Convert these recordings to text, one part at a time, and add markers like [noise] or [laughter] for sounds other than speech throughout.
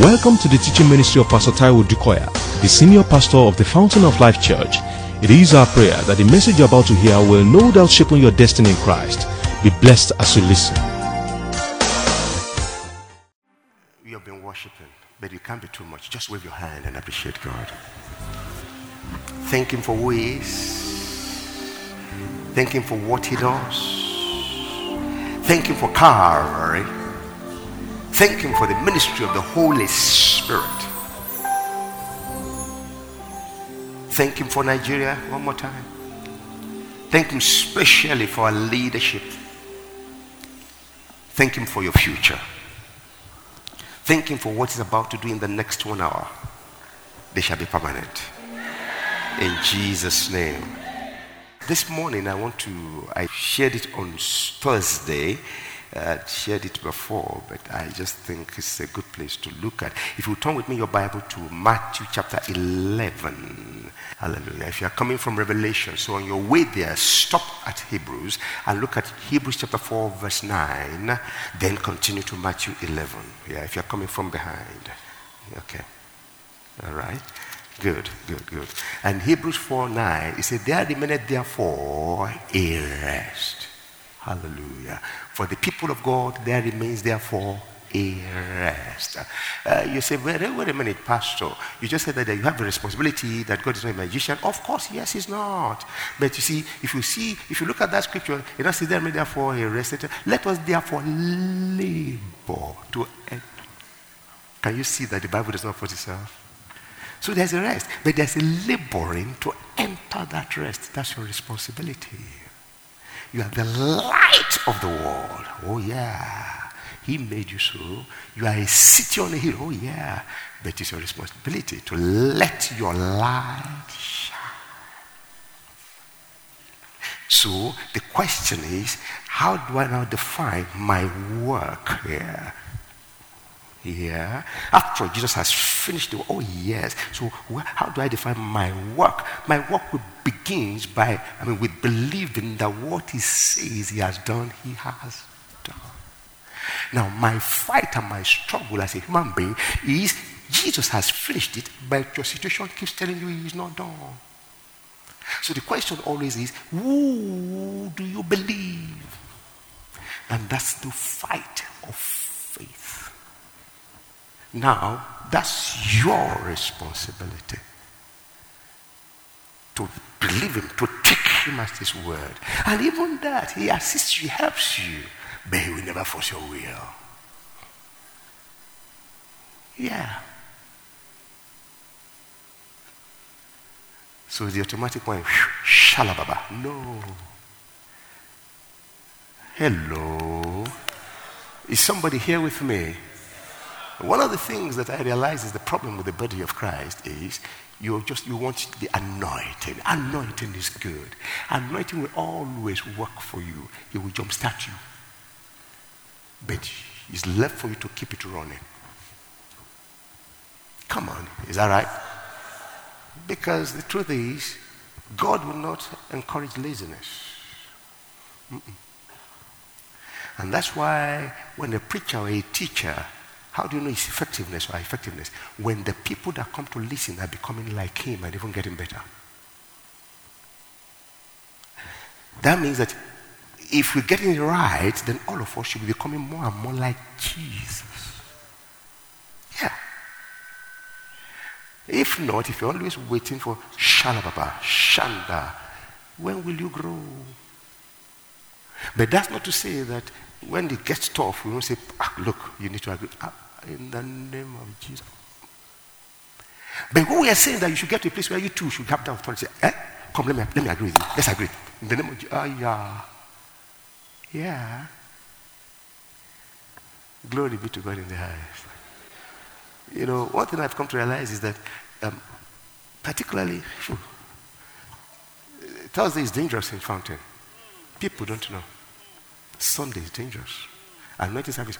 Welcome to the teaching ministry of Pastor Taiwo Odukoya, the senior pastor of the Fountain of Life Church. It is our prayer that the message you're about to hear will no doubt shape your destiny in Christ. Be blessed as you listen. You have been worshiping, but you can't be too much. Just wave your hand and appreciate God. Thank Him for who He is. Thank Him for what He does. Thank Him for Calvary. Thank Him for the ministry of the Holy Spirit. Thank Him for Nigeria one more time. Thank Him specially for our leadership. Thank Him for your future. Thank Him for what He's about to do in the next one hour. They shall be permanent. In Jesus' name. This morning, I want to, I shared it on Thursday. I shared it before, but I just think it's a good place to look at. If you turn with me your Bible to Matthew chapter 11. Hallelujah. If you are coming from Revelation, so on your way there, stop at Hebrews and look at Hebrews chapter 4, verse 9, then continue to Matthew 11. Yeah, if you're coming from behind. Okay. All right. Good, good, good. And Hebrews 4 9, it said, There remaineth therefore a rest. Hallelujah. For the people of God, there remains therefore a rest. Uh, you say, wait, wait a minute, Pastor. You just said that you have a responsibility that God is not a magician. Of course, yes, He's not. But you see, if you see, if you look at that scripture, it does say, there remains therefore a rest. Let us therefore labor to end. Can you see that the Bible does not put itself? So there's a rest, but there's a laboring to enter that rest. That's your responsibility. You are the light of the world. Oh, yeah. He made you so. You are a city on a hill. Oh, yeah. But it's your responsibility to let your light shine. So the question is how do I now define my work here? Yeah. After Jesus has finished the oh yes. So how do I define my work? My work begins by I mean with believing that what he says he has done, he has done. Now my fight and my struggle as a human being is Jesus has finished it, but your situation keeps telling you he's not done. So the question always is, who do you believe? And that's the fight of. Now, that's your responsibility to believe him, to take him at his word. And even that, he assists you, helps you, but he will never force your will. Yeah. So the automatic one, shalababa. No. Hello. Is somebody here with me? One of the things that I realize is the problem with the body of Christ is you just you want the anointing. Anointing is good. Anointing will always work for you. It will jumpstart you. But it's left for you to keep it running. Come on, is that right? Because the truth is, God will not encourage laziness. Mm-mm. And that's why when a preacher or a teacher how do you know his effectiveness or effectiveness? When the people that come to listen are becoming like him and even getting better. That means that if we're getting it right, then all of us should be becoming more and more like Jesus. Yeah. If not, if you're always waiting for shalababa, shanda, when will you grow? But that's not to say that when it gets tough, we won't say, ah, look, you need to agree. Ah, in the name of Jesus. But when we are saying that you should get to a place where you too should have that authority, eh? come, let me, let me agree with you. Let's agree. In the name of Jesus. Ah, yeah. Yeah. Glory be to God in the highest. You know, one thing I've come to realize is that, um, particularly, phew, Thursday is dangerous in Fountain. People don't know. Sunday is dangerous. Anointing service.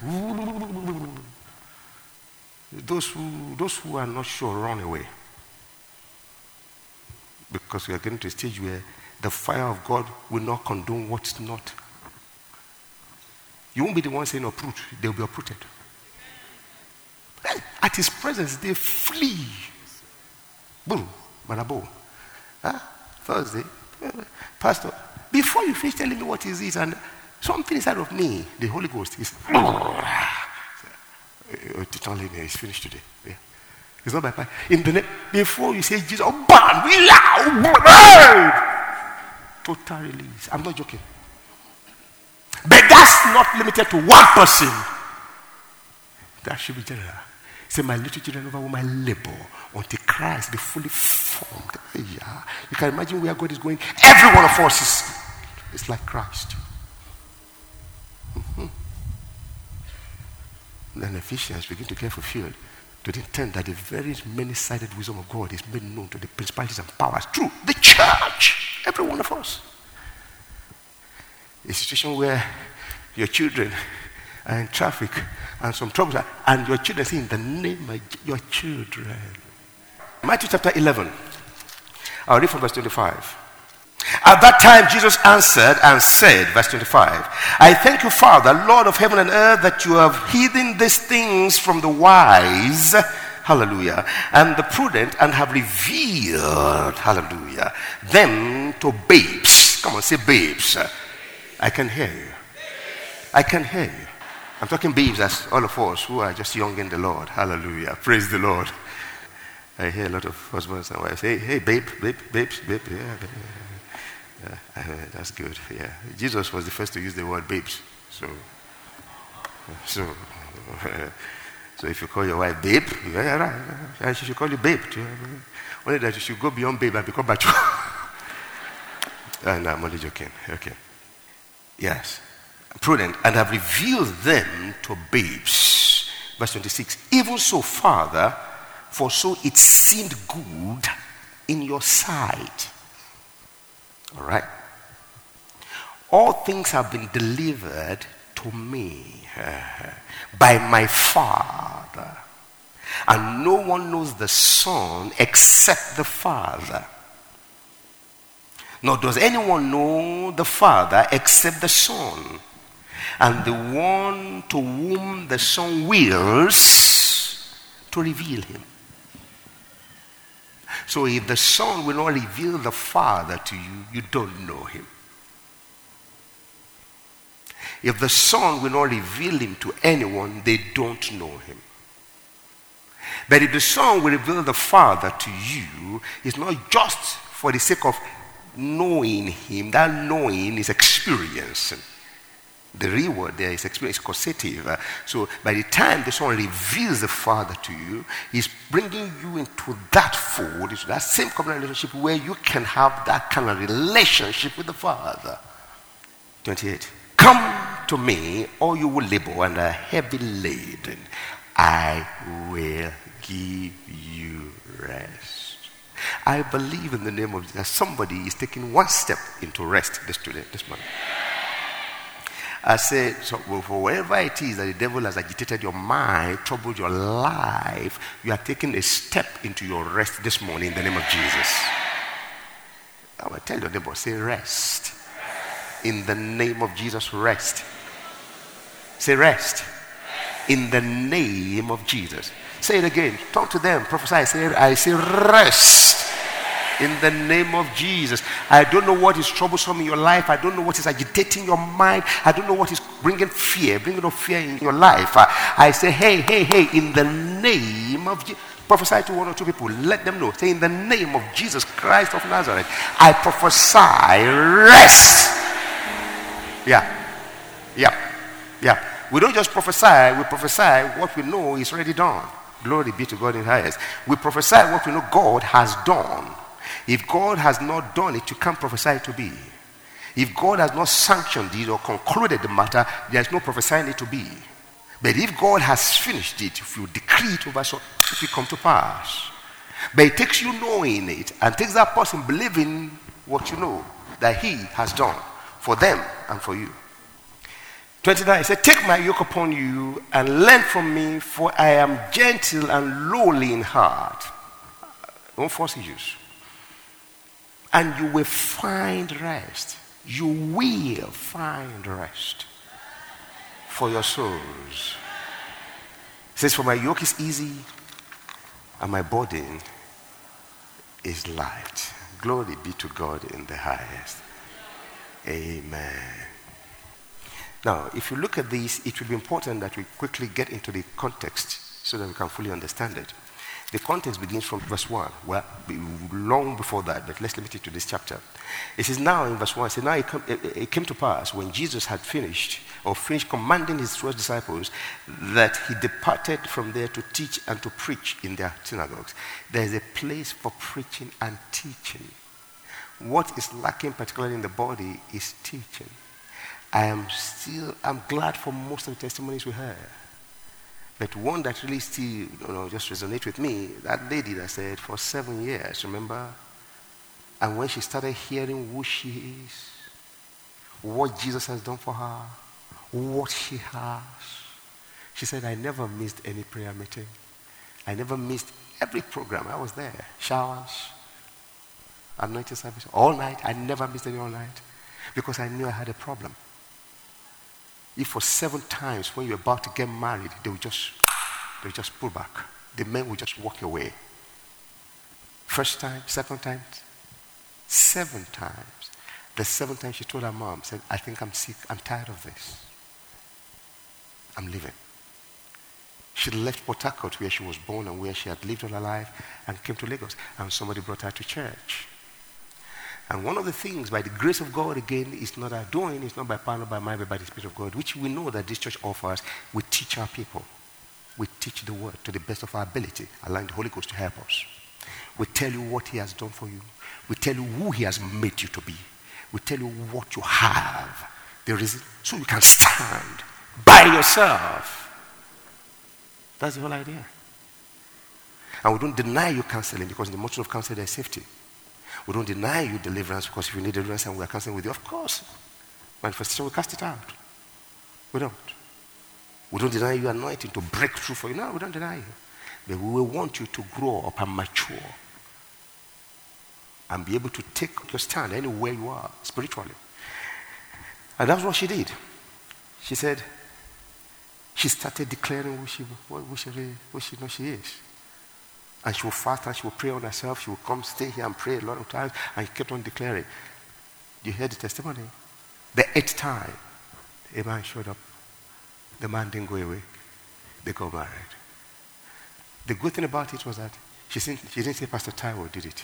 Those who, those who are not sure run away. Because we are getting to a stage where the fire of God will not condone what's not. You won't be the one saying uproot, they'll be uprooted. At his presence, they flee. Boom, marabo. Huh? Ah, Thursday, Pastor, before you finish telling me what is it, and something inside of me, the Holy Ghost is. Eh, eh, eh, it's finished today. Yeah. It's not by fire. In the name, before you say Jesus, oh, bam, oh, total release. I'm not joking. But that's not limited to one person. That should be general. Say, my little children over my labor until Christ be fully formed. Yeah. You can imagine where God is going. Every one of us is, is like Christ. Then Ephesians begin to get fulfilled to the intent that the very many sided wisdom of God is made known to the principalities and powers through the church. Every one of us. A situation where your children are in traffic and some trouble, and your children say, In the name of your children. Matthew chapter 11. I'll read from verse 25. At that time, Jesus answered and said, verse 25, I thank you, Father, Lord of heaven and earth, that you have hidden these things from the wise, hallelujah, and the prudent, and have revealed, hallelujah, them to babes. Come on, say babes. I can hear you. I can hear you. I'm talking babes as all of us who are just young in the Lord. Hallelujah. Praise the Lord. I hear a lot of husbands and wives say, hey, babe, babe, babes, babe. Yeah, babe. Yeah, that's good. Yeah. Jesus was the first to use the word babes. So, so, [laughs] so if you call your wife babe, yeah, right. And she should call you babe. Too. Only that you should go beyond babe and become mature. [laughs] uh, no, I'm only joking. Okay. Yes. Prudent. And have revealed them to babes. Verse 26. Even so, Father, for so it seemed good in your sight. All right? All things have been delivered to me [laughs] by my Father. And no one knows the Son except the Father nor does anyone know the Father except the Son, and the one to whom the Son wills to reveal him. So if the Son will not reveal the Father to you, you don't know him. If the Son will not reveal him to anyone, they don't know him. But if the Son will reveal the Father to you, it's not just for the sake of knowing Him, that knowing is experiencing. The real word there is experience, causative. Uh, so by the time the Son reveals the Father to you, He's bringing you into that fold, into that same covenant relationship where you can have that kind of relationship with the Father. 28. Come to me, all you will labor and are heavy laden. I will give you rest. I believe in the name of Jesus. Somebody is taking one step into rest this today, this morning. I say, so whatever it is that the devil has agitated your mind, troubled your life, you are taking a step into your rest this morning in the name of Jesus. I will tell your neighbor, say rest. In the name of Jesus, rest. Say rest. In the name of Jesus. Say it again. Talk to them. Prophesy. Say, I say rest in the name of Jesus. I don't know what is troublesome in your life. I don't know what is agitating your mind. I don't know what is bringing fear, bringing up fear in your life. I, I say, hey, hey, hey, in the name of Jesus. Prophesy to one or two people. Let them know. Say, in the name of Jesus Christ of Nazareth, I prophesy rest. Yeah. Yeah. Yeah. We don't just prophesy, we prophesy what we know is already done. Glory be to God in highest. We prophesy what we know God has done. If God has not done it, you can't prophesy it to be. If God has not sanctioned it or concluded the matter, there's no prophesying it to be. But if God has finished it, if you decree it over, so it will come to pass. But it takes you knowing it and takes that person believing what you know that he has done for them and for you. 29 he said, Take my yoke upon you and learn from me, for I am gentle and lowly in heart. Don't force issues. And you will find rest. You will find rest for your souls. says, For my yoke is easy and my burden is light. Glory be to God in the highest. Amen. Now, if you look at this, it will be important that we quickly get into the context so that we can fully understand it. The context begins from verse 1. Well, long before that, but let's limit it to this chapter. It says, Now in verse 1, it says, Now it, it, it came to pass when Jesus had finished, or finished commanding his 12 disciples, that he departed from there to teach and to preach in their synagogues. There is a place for preaching and teaching. What is lacking, particularly in the body, is teaching. I am still, I'm glad for most of the testimonies we heard. But one that really still, you know, just resonates with me, that lady that said for seven years, remember? And when she started hearing who she is, what Jesus has done for her, what she has, she said, I never missed any prayer meeting. I never missed every program. I was there. Showers, anointing service, all night. I never missed any all night because I knew I had a problem. If for seven times when you're about to get married, they will just, they will just pull back. The men will just walk away. First time, second time, seven times. The seventh time she told her mom, said, I think I'm sick. I'm tired of this. I'm leaving. She left Port Harcourt, where she was born and where she had lived all her life, and came to Lagos. And somebody brought her to church. And one of the things, by the grace of God, again, is not our doing, it's not by power, not by might, but by the Spirit of God, which we know that this church offers. We teach our people. We teach the word to the best of our ability, allowing the Holy Ghost to help us. We tell you what He has done for you. We tell you who He has made you to be. We tell you what you have. There is so you can stand by yourself. That's the whole idea. And we don't deny you counseling because in the motion of counseling there's safety. We don't deny you deliverance because if you need deliverance and we are counseling with you, of course. Manifestation, we cast it out. We don't. We don't deny you anointing to break through for you. No, we don't deny you. But we will want you to grow up and mature and be able to take your stand anywhere you are spiritually. And that's what she did. She said, she started declaring who she, who she, who she knows she is. And she will fast and she will pray on herself. She will come stay here and pray a lot of times. And kept on declaring. You heard the testimony? The eighth time, a man showed up. The man didn't go away. They got married. The good thing about it was that she didn't, she didn't say Pastor Taiwo did it.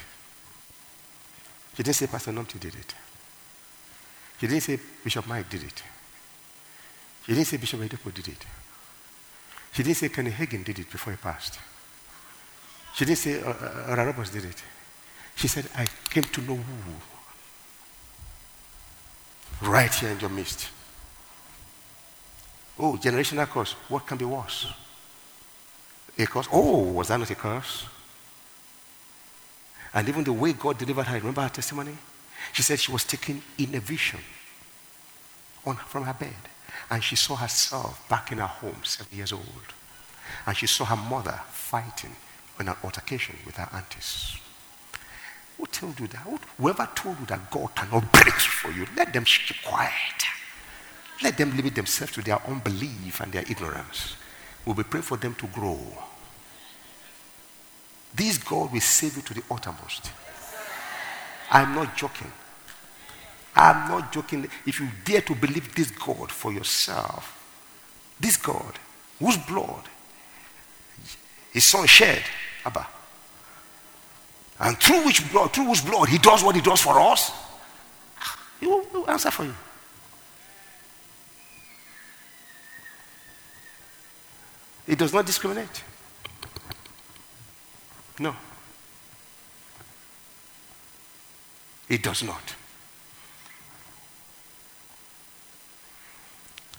She didn't say Pastor Nomthi did it. She didn't say Bishop Mike did it. She didn't say Bishop Oyedepo did it. She didn't say Kenny Hagin did it before he passed. She didn't say uh, uh, Roberts did it. She said, I came to know who. Right here in your midst. Oh, generational curse. What can be worse? A curse? Oh, was that not a curse? And even the way God delivered her, remember her testimony? She said she was taken in a vision on, from her bed. And she saw herself back in her home, seven years old. And she saw her mother fighting in an altercation with her aunties. Who told you that? Whoever told you that God cannot break for you, let them keep quiet. Let them limit themselves to their unbelief and their ignorance. We'll be praying for them to grow. This God will save you to the uttermost. I'm not joking. I'm not joking. If you dare to believe this God for yourself, this God, whose blood his son shed Abba. And through which blood, through whose blood he does what he does for us, he will, he will answer for you. He does not discriminate. No. He does not.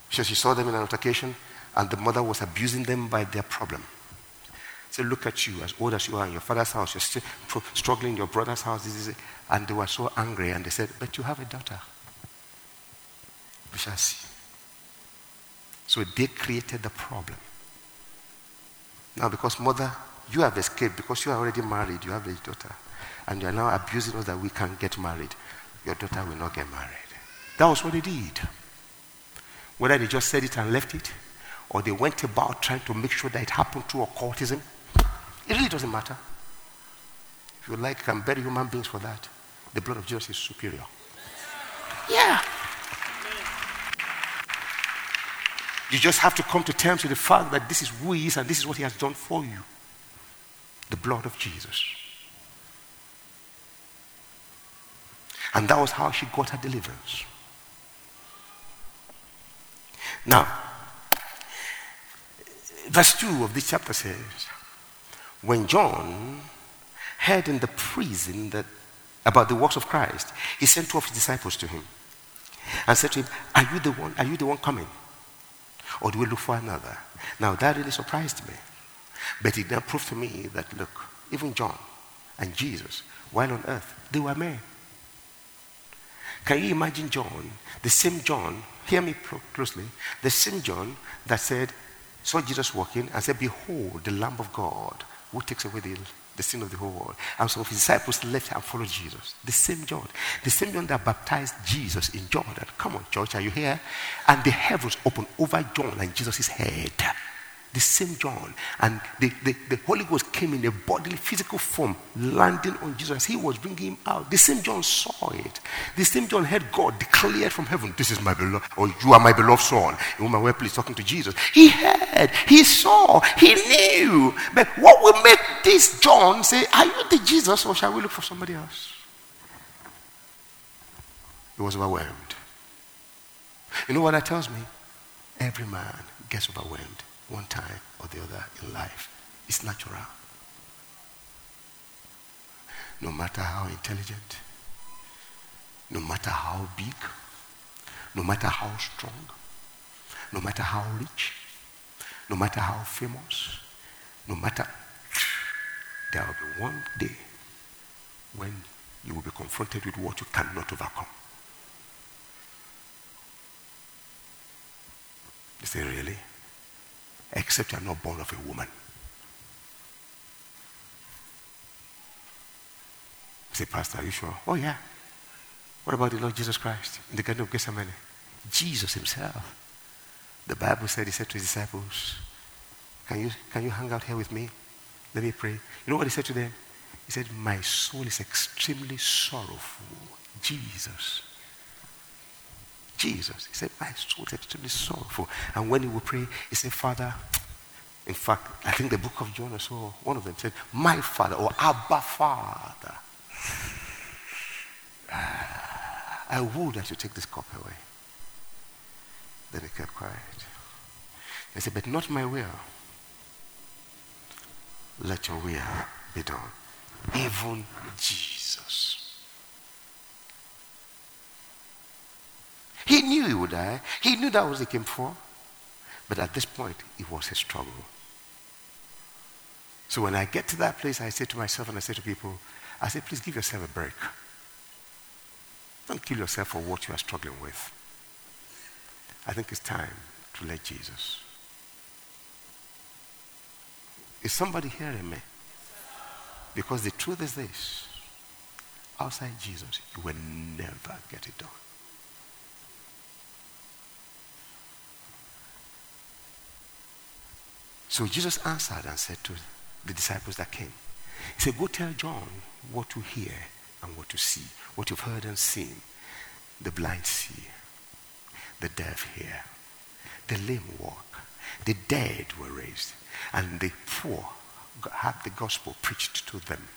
So she saw them in an altercation, and the mother was abusing them by their problem. Say, look at you, as old as you are in your father's house, you're still struggling in your brother's house. This is it. And they were so angry, and they said, But you have a daughter. We shall see. So they created the problem. Now, because mother, you have escaped because you are already married, you have a daughter, and you are now abusing us that we can't get married. Your daughter will not get married. That was what they did. Whether they just said it and left it, or they went about trying to make sure that it happened through occultism. It really doesn't matter. If you like, can bury human beings for that. The blood of Jesus is superior. Yeah. You just have to come to terms with the fact that this is who He is and this is what He has done for you. The blood of Jesus. And that was how she got her deliverance. Now, verse 2 of this chapter says, When John heard in the prison that about the works of Christ, he sent two of his disciples to him and said to him, Are you the one? Are you the one coming? Or do we look for another? Now that really surprised me. But it then proved to me that look, even John and Jesus, while on earth, they were men. Can you imagine John, the same John, hear me closely, the same John that said, saw Jesus walking and said, Behold, the Lamb of God who takes away the the sin of the whole world. And of his disciples left and followed Jesus. The same John. The same John that baptized Jesus in Jordan. Come on, church, are you here? And the heavens opened over John and Jesus' head the same John. And the, the, the, Holy Ghost came in a bodily, physical form, landing on Jesus. He was bringing him out. The same John saw it. The same John heard God declared from heaven, This is my beloved, or you are my beloved son. In I well pleased, talking to Jesus. He heard, he saw, he knew. But what will make this John say, Are you the Jesus, or shall we look for somebody else? He was overwhelmed. You know what that tells me? Every man gets overwhelmed one time or the other in life. It's natural. No matter how intelligent, no matter how big, no matter how strong, no matter how rich, no matter how famous, no matter, there will be one day when you will be confronted with what you cannot overcome. You say, really? Except you are not born of a woman. say, Pastor, are you sure? Oh, yeah. What about the Lord Jesus Christ in the Garden of Gethsemane? Jesus himself. The Bible said, he said to his disciples, can you, can you hang out here with me? Let me pray. You know what he said to them? He said, My soul is extremely sorrowful. Jesus. Jesus. He said, My soul is extremely sorrowful. And when he would pray, he said, Father, in fact, I think the book of John or so, one of them said, My father or Abba Father. [sighs] I would that you take this cup away. Then he kept quiet. He said, But not my will. Let your will be done. Even Jesus. He knew he would die. He knew that was the came for. But at this point, it was a struggle. So when I get to that place, I say to myself and I say to people, I say, please give yourself a break. Don't kill yourself for what you are struggling with. I think it's time to let Jesus. Is somebody hearing me? Because the truth is this outside Jesus, you will never get it done. So Jesus answered and said to the disciples that came, He said, Go tell John what to hear and what to see, what you've heard and seen. The blind see, the deaf hear, the lame walk, the dead were raised, and the poor had the gospel preached to them.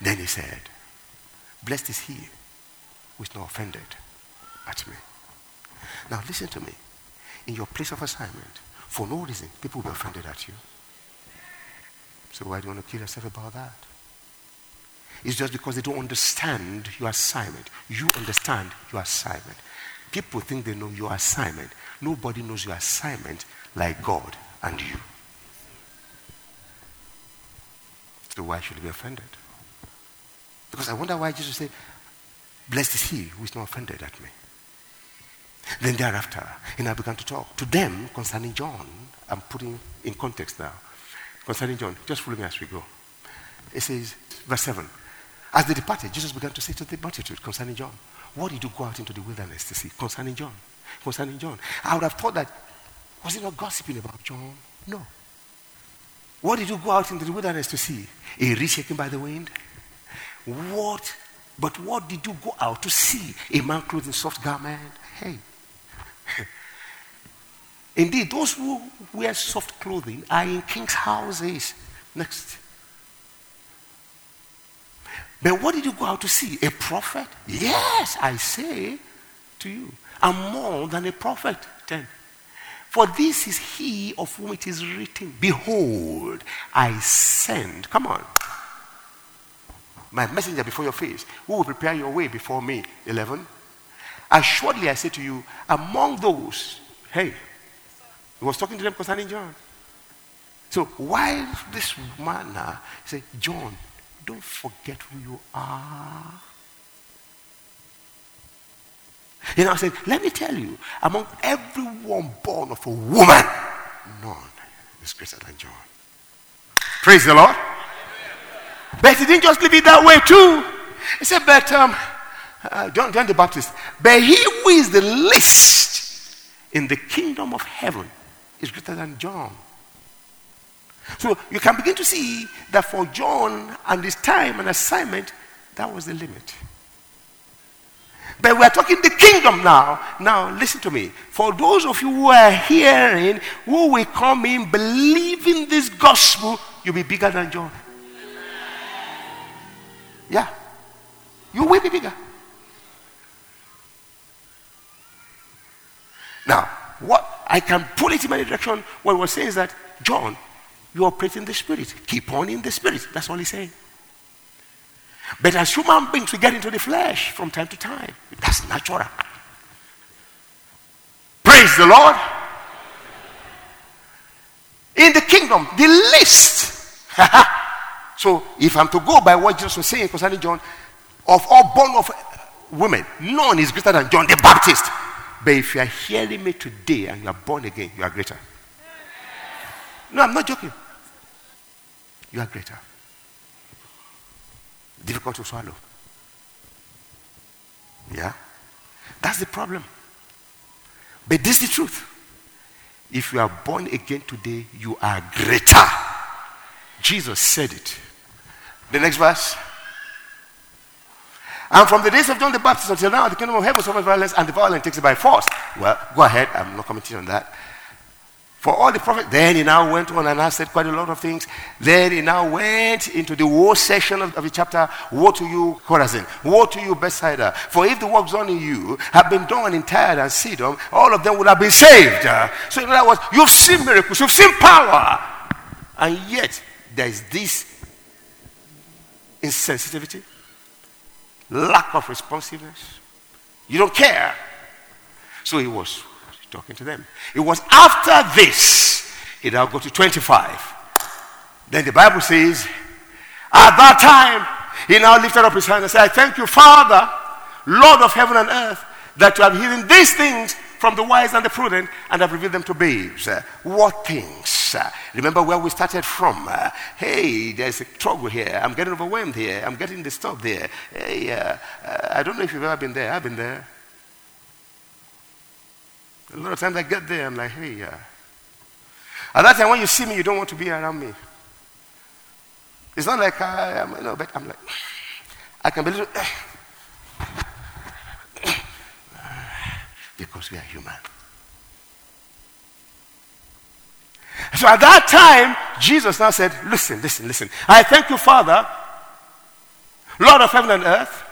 Then he said, Blessed is he who is not offended at me. Now listen to me. In your place of assignment, for no reason, people will be offended at you. So why do you want to kill yourself about that? It's just because they don't understand your assignment. You understand your assignment. People think they know your assignment. Nobody knows your assignment like God and you. So why should you be offended? Because I wonder why Jesus said, Blessed is he who is not offended at me. Then thereafter, and I began to talk to them concerning John. I'm putting in context now. Concerning John, just follow me as we go. It says, verse 7. As they departed, Jesus began to say to the multitude concerning John, What did you go out into the wilderness to see? Concerning John. concerning John. I would have thought that, was he not gossiping about John? No. What did you go out into the wilderness to see? A reed shaken by the wind? What? But what did you go out to see? A man clothed in soft garment? Hey. [laughs] Indeed, those who wear soft clothing are in king's houses. Next. But what did you go out to see? A prophet? Yes, I say to you. I'm more than a prophet. 10. For this is he of whom it is written, Behold, I send. Come on. My messenger before your face, who will prepare your way before me. 11. Assuredly, I say to you, among those, hey, he was talking to them concerning John. So while this man uh, said, John, don't forget who you are. You know, I said, let me tell you, among everyone born of a woman, none is greater than John. Praise the Lord. But he didn't just leave it that way too. He said, but um, uh, John, John the Baptist, but he who is the least in the kingdom of heaven is greater than John. So you can begin to see that for John and his time and assignment, that was the limit. But we're talking the kingdom now. Now, listen to me. For those of you who are hearing, who will come in believing this gospel, you'll be bigger than John. Yeah. You will be bigger. Now, what I can pull it in my direction, what we're saying is that, John, you operate in the spirit. Keep on in the spirit. That's all he's saying. But as human beings, we get into the flesh from time to time. That's natural. Praise the Lord. In the kingdom, the least. [laughs] so, if I'm to go by what Jesus was saying concerning John, of all born of women, none is greater than John the Baptist. But if you are hearing me today and you are born again, you are greater. No, I'm not joking. You are greater. Difficult to swallow. Yeah? That's the problem. But this is the truth. If you are born again today, you are greater. Jesus said it. The next verse. And from the days of John the Baptist until now, the kingdom of heaven suffers violence, and the violent takes it by force. Well, go ahead. I'm not commenting on that. For all the prophets, then he now went on and said quite a lot of things. Then he now went into the war section of, of the chapter. Woe to you, Chorazin. Woe to you, Bethsaida. For if the works done in you had been done in Tyre and Sidon, all of them would have been saved. Uh, so in other words, you've seen miracles, you've seen power. And yet, there is this insensitivity, lack of responsiveness. You don't care. So he was talking to them. It was after this, he now go to 25. Then the Bible says, at that time, he now lifted up his hand and said, I thank you, Father, Lord of heaven and earth, that you have hidden these things from the wise and the prudent and have revealed them to babes. Uh, what things? Uh, remember where we started from? Uh, hey, there's a trouble here. I'm getting overwhelmed here. I'm getting disturbed there. Hey, uh, I don't know if you've ever been there. I've been there. A lot of times I get there, I'm like, hey, uh, at that time when you see me, you don't want to be around me. It's not like I am, you know, but I'm like, [sighs] I can believe [sighs] because we are human. So at that time, Jesus now said, Listen, listen, listen. I thank you, Father, Lord of heaven and earth,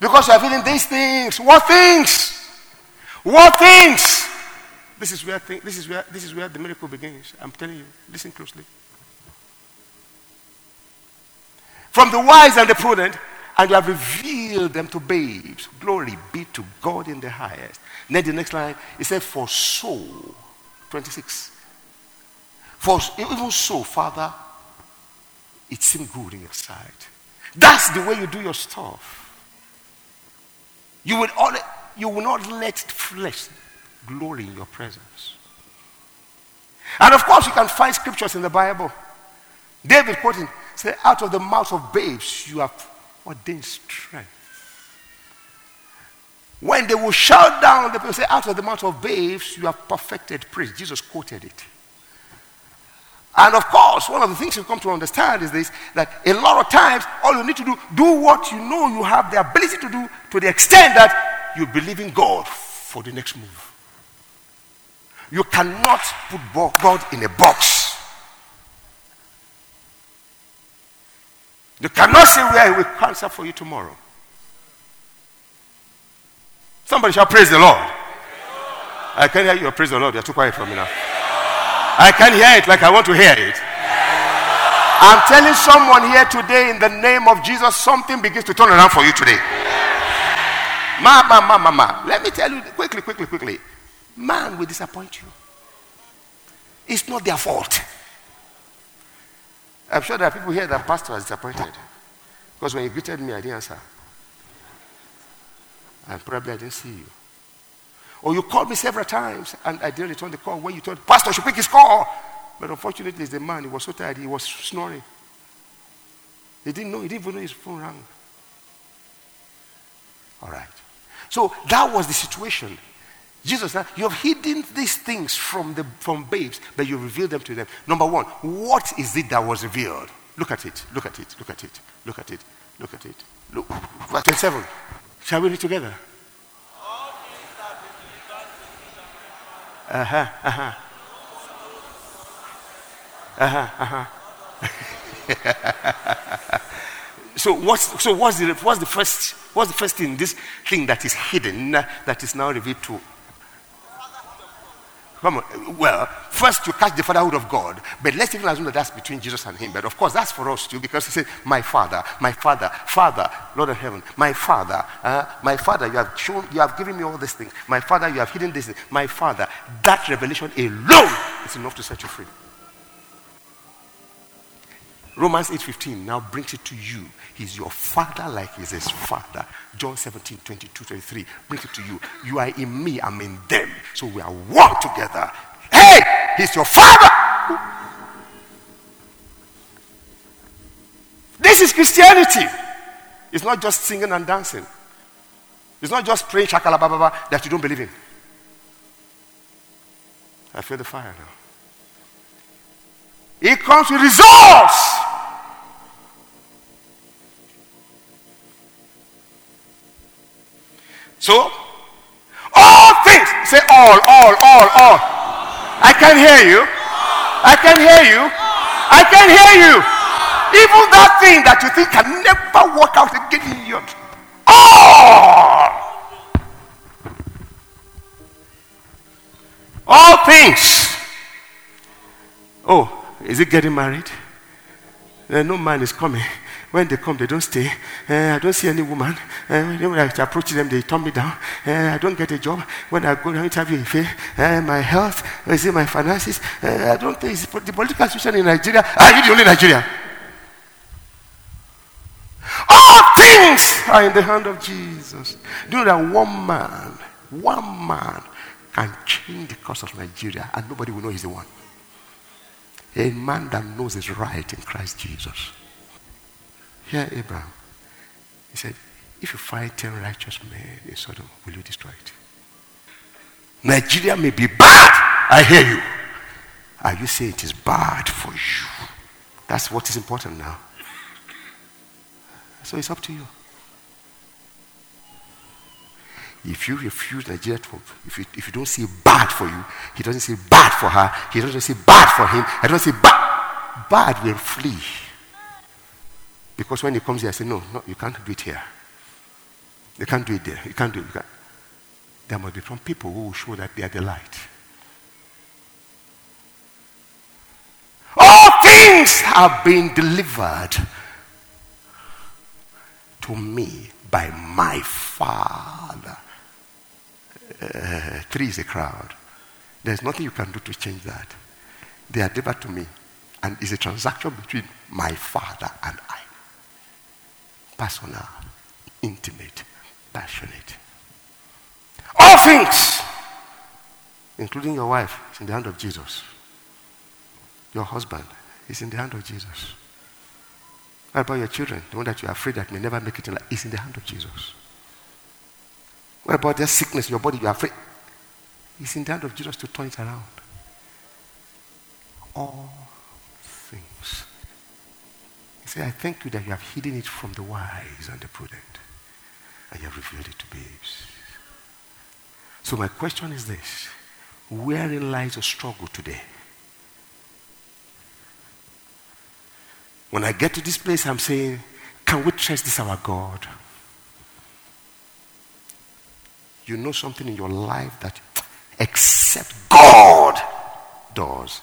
because you are feeling these things. What things? What things? This is where this is where this is where the miracle begins. I'm telling you. Listen closely. From the wise and the prudent, and you have revealed them to babes. Glory be to God in the highest. Then the next line, it said, For so, 26. For even so, Father, it seemed good in your sight. That's the way you do your stuff. You would only you will not let flesh glory in your presence. And of course, you can find scriptures in the Bible. David quoting, say, out of the mouth of babes you have ordained strength. When they will shout down, the people say, Out of the mouth of babes, you have perfected praise. Jesus quoted it. And of course, one of the things you come to understand is this that a lot of times, all you need to do, do what you know you have the ability to do to the extent that you believe in God for the next move. You cannot put God in a box. You cannot say where He will answer for you tomorrow. Somebody shall praise the Lord. I can't hear you praise the Lord. You're too quiet for me now. I can hear it like I want to hear it. I'm telling someone here today in the name of Jesus, something begins to turn around for you today. Ma, ma, ma, ma, ma. Let me tell you quickly, quickly, quickly. Man will disappoint you. It's not their fault. I'm sure there are people here that pastor was disappointed. Because when you greeted me, I didn't answer. And probably I didn't see you. Or you called me several times and I didn't return the call when you told Pastor should pick his call. But unfortunately, the man, he was so tired, he was snoring. He didn't know, he didn't even know his phone rang. All right. So that was the situation. Jesus said, You have hidden these things from, the, from babes, but you revealed them to them. Number one, what is it that was revealed? Look at it, look at it, look at it, look at it, look at it. Look, verse 27. Shall we read together? Uh huh, uh huh. Uh huh, uh huh. [laughs] so what's so what's the what's the first what's the first thing this thing that is hidden that is now revealed to Come on. Well, first you catch the fatherhood of God, but let's even assume that that's between Jesus and him. But of course, that's for us too, because he said, My Father, my Father, Father, Lord of heaven, my Father, uh, my Father, you have shown, you have given me all these things. My Father, you have hidden this. My Father, that revelation alone is enough to set you free. Romans 8:15 now brings it to you. He's your father like he's his father. John 17, 22, 23 brings it to you. You are in me, I'm in them. So we are one together. Hey, he's your father. This is Christianity. It's not just singing and dancing. It's not just praying shakala baba that you don't believe in. I feel the fire now. It comes with results. So, all things, say all, all, all, all. I can hear you. I can hear you. I can hear you. Even that thing that you think can never work out again in you. All. All things. Oh, is it getting married? Uh, no man is coming. When they come, they don't stay. Uh, I don't see any woman. Uh, when I approach them, they turn me down. I don't get a job. When I go to interview, uh, my health, is it my finances? I don't think it's the political situation in Nigeria. Are you the only Nigeria? All things are in the hand of Jesus. Do you know that one man, one man can change the course of Nigeria and nobody will know he's the one? A man that knows his right in Christ Jesus. Here, Abraham, he said, If you find 10 righteous men in Sodom, will you destroy it? Nigeria may be bad. I hear you. Are you saying it is bad for you? That's what is important now. So it's up to you. If you refuse Nigeria to, if you, if you don't see bad for you, he doesn't say bad for her, he doesn't say bad for him, he doesn't say bad. Bad will flee. Because when he comes here, I say, no, no, you can't do it here. You can't do it there. You can't do it. Can't. There must be from people who will show that they are the light. All things have been delivered to me by my Father. Uh, three is a crowd. There's nothing you can do to change that. They are delivered to me. And it's a transaction between my Father and I personal, intimate, passionate. All things, including your wife, is in the hand of Jesus. Your husband is in the hand of Jesus. What about your children? The one that you're afraid that may never make it in life is in the hand of Jesus. What about that sickness in your body? You're afraid. It's in the hand of Jesus to turn it around. All things. He said, I thank you that you have hidden it from the wise and the prudent, and you have revealed it to babes. So, my question is this Wherein lies the struggle today? When I get to this place, I'm saying, Can we trust this our God? You know something in your life that except God does,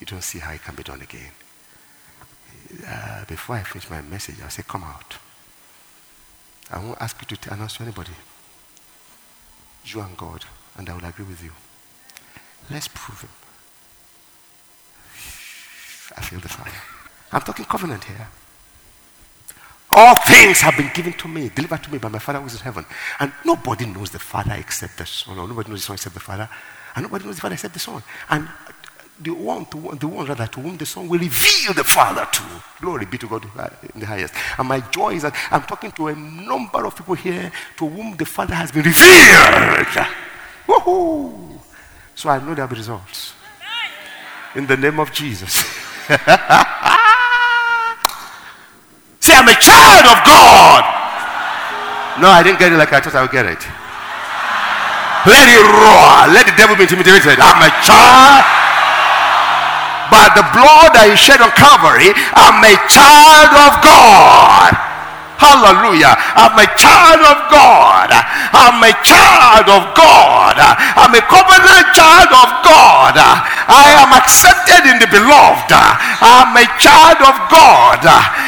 you don't see how it can be done again. Uh, before I finish my message, I'll say, Come out. I won't ask you to announce to anybody. You and God, and I will agree with you. Let's prove him. I feel the fire. I'm talking covenant here. All things have been given to me, delivered to me by my Father who is in heaven. And nobody knows the Father except the Son, or nobody knows the Son except the Father, and nobody knows the Father except the Son. And the one, to, the one rather to whom the Son will reveal the Father to. Glory be to God in the highest. And my joy is that I'm talking to a number of people here to whom the Father has been revealed. Woohoo! So I know there'll be results. In the name of Jesus. [laughs] Say, I'm a of God. No, I didn't get it like I thought I would get it. Let it roar. Let the devil be intimidated. I'm a child. By the blood that he shed on Calvary, I'm a child of God. Hallelujah. I'm a child of God. I'm a child of God. I'm a covenant child of God. I am accepted in the beloved. I'm a child of God.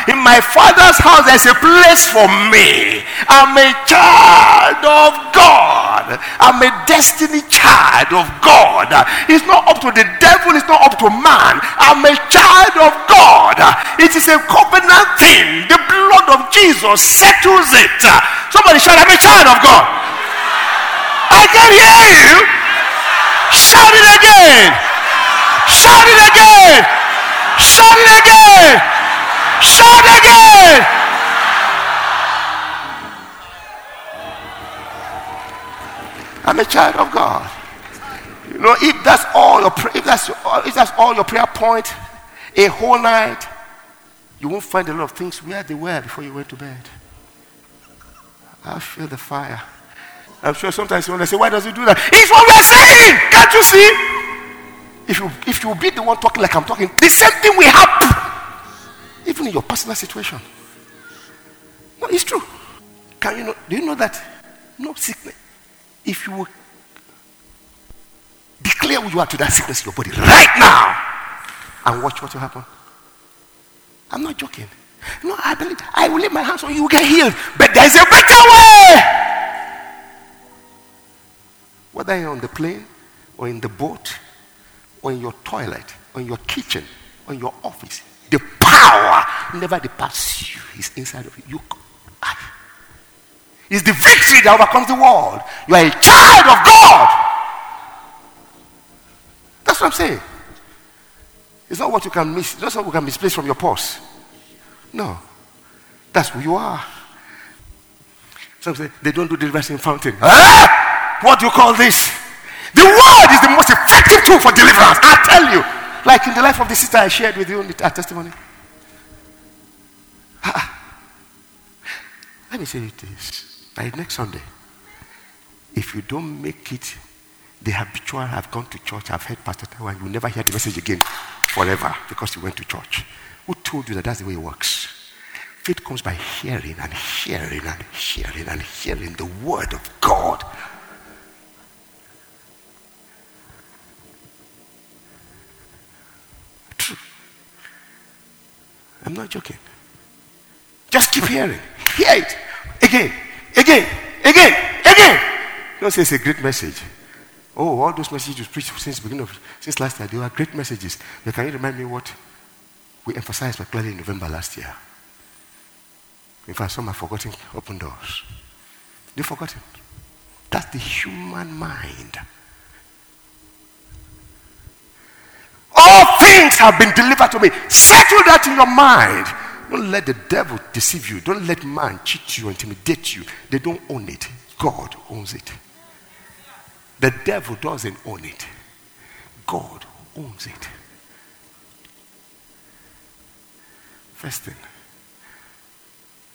In my father's house, there's a place for me. I'm a child of God. I'm a destiny child of God. It's not up to the devil, it's not up to man. I'm a child of God. It is a covenant thing. The blood of Jesus settles it. Somebody shout, I'm a child of God. I can hear you. Shout it again. Shout it again. Shout it again. Shout it again. I'm a child of God. You know, if that's all your if that's if that's all your prayer point, a whole night, you won't find a lot of things where they were before you went to bed. I feel the fire. I'm sure sometimes you want to say, why does he do that? It's what we're saying. Can't you see? If you if you be the one talking like I'm talking, the same thing will happen. Even in your personal situation. No, it's true. Can you know? Do you know that no sickness? If you will declare who you are to that sickness in your body right now and watch what will happen. I'm not joking. No, I believe I will lay my hands on you, you get healed. But there's a better way. Whether you're on the plane or in the boat or in your toilet on your kitchen on your office, the power never departs you. It's inside of you. it's the victory that overcomes the world. You are a child of God. That's what I'm saying. It's not what you can miss. It's not what you can misplace from your purse. No. That's who you are. Some say they don't do deliverance in fountain. Ah! What do you call this? The word is the most effective tool for deliverance. I tell you. Like in the life of the sister I shared with you in the testimony. Ah. Let me say it this. By next Sunday, if you don't make it the habitual, I've gone to church, I've heard Pastor Taiwo, you will never hear the message again forever because you went to church. Who told you that that's the way it works? Faith comes by hearing and hearing and hearing and hearing the word of God. I'm not joking. Just keep hearing. Hear it. Again, again, again, again. Don't say it's a great message. Oh, all those messages you preached since the beginning of since last year, they were great messages. But can you remind me what we emphasized particularly in November last year. In fact, some have forgotten open doors. They've forgotten. That's the human mind. All things have been delivered to me. Settle that in your mind. Don't let the devil deceive you. Don't let man cheat you, intimidate you. They don't own it. God owns it. The devil doesn't own it. God owns it. First thing.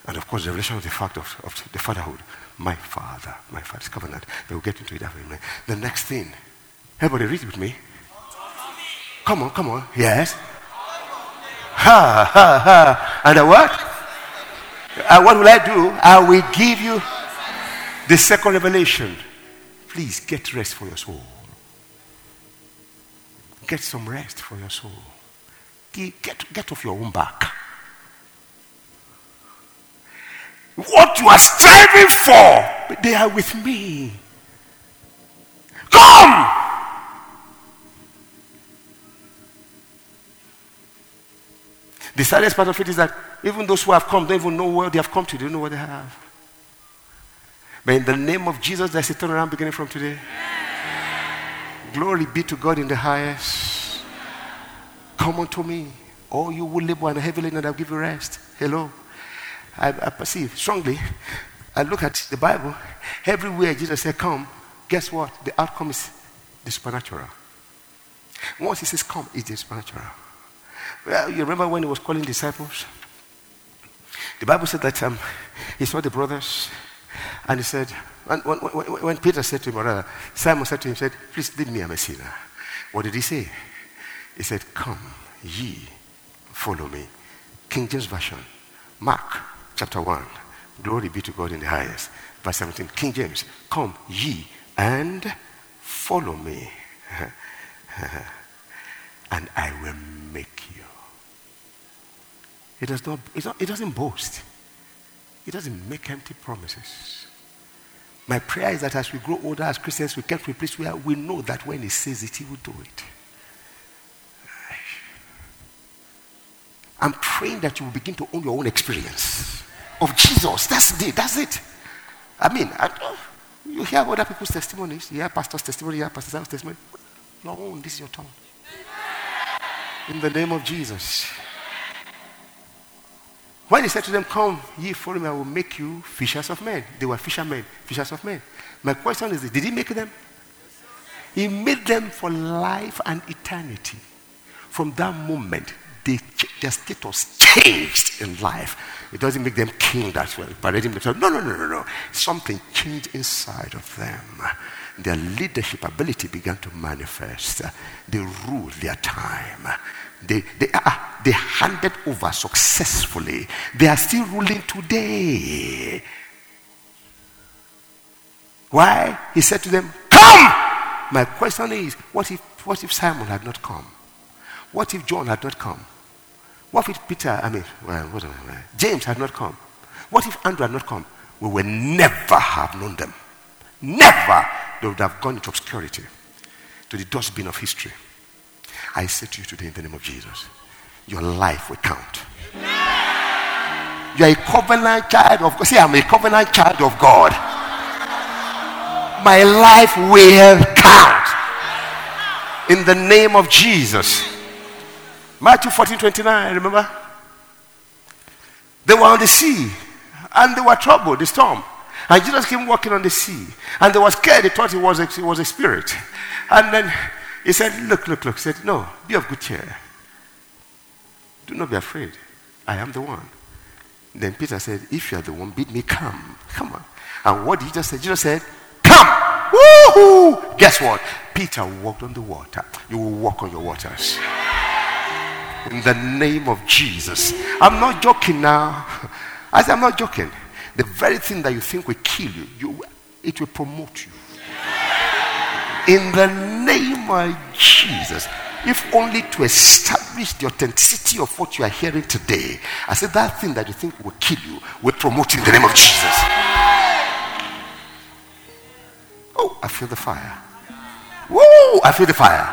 And of course, the revelation of the fact of, of the fatherhood. My father, my father's covenant. We'll get into it after a minute. The next thing. Everybody read it with me. Come on, come on. Yes. Ha, ha, ha. And what? And what will I do? I will give you the second revelation. Please get rest for your soul. Get some rest for your soul. Get, get off your own back. What you are striving for, they are with me. Come! The saddest part of it is that even those who have come don't even know where they have come to, they don't know what they have. But in the name of Jesus, there's a turnaround beginning from today. Glory be to God in the highest. Come unto me, all you will labor and heavy laden, and I'll give you rest. Hello. I, I perceive strongly. I look at the Bible. Everywhere Jesus said, Come, guess what? The outcome is the supernatural. Once he says, Come, it's the supernatural. Well, you remember when he was calling disciples? The Bible said that um, he saw the brothers and he said, when, when, when Peter said to him, or rather, Simon said to him, said, Please lead me, a sinner. What did he say? He said, Come, ye, follow me. King James Version. Mark chapter 1. Glory be to God in the highest. Verse 17. King James, come ye and follow me. [laughs] and I will make you. It, does not, it doesn't boast. It doesn't make empty promises. My prayer is that as we grow older as Christians, we get to a place where we know that when He says it, He will do it. I'm praying that you will begin to own your own experience of Jesus. That's it. That's it. I mean, I, you hear other people's testimonies. You hear pastor's testimony. You hear pastor's testimony. Your own. This is your tongue. In the name of Jesus. When he said to them, Come, ye follow me, I will make you fishers of men. They were fishermen, fishers of men. My question is Did he make them? He made them for life and eternity. From that moment, they, their status changed in life. It doesn't make them king that way, parading themselves. No, no, no, no, no. Something changed inside of them. Their leadership ability began to manifest. They ruled their time. They, they, uh, they handed over successfully. They are still ruling today. Why? He said to them, Come! My question is, what if, what if Simon had not come? What if John had not come? What if Peter, I mean, well, what, James had not come? What if Andrew had not come? We would never have known them. Never. They would have gone into obscurity, to the dustbin of history. I say to you today in the name of Jesus, your life will count. You are a covenant child of God. See, I'm a covenant child of God. My life will count. In the name of Jesus. Matthew 14 29, remember? They were on the sea and they were troubled, the storm. And Jesus came walking on the sea. And they were scared. They thought it was a, it was a spirit. And then he said, Look, look, look. He said, No, be of good cheer. Do not be afraid. I am the one. Then Peter said, If you are the one, bid me come. Come on. And what did Jesus say? Jesus said, Come! Woohoo! Guess what? Peter walked on the water. You will walk on your waters in the name of Jesus. I'm not joking now. [laughs] I said, I'm not joking. The very thing that you think will kill you, you it will promote you. In the name of Jesus. If only to establish the authenticity of what you are hearing today. I said that thing that you think will kill you we promote in the name of Jesus. Oh, I feel the fire. Whoa, I feel the fire.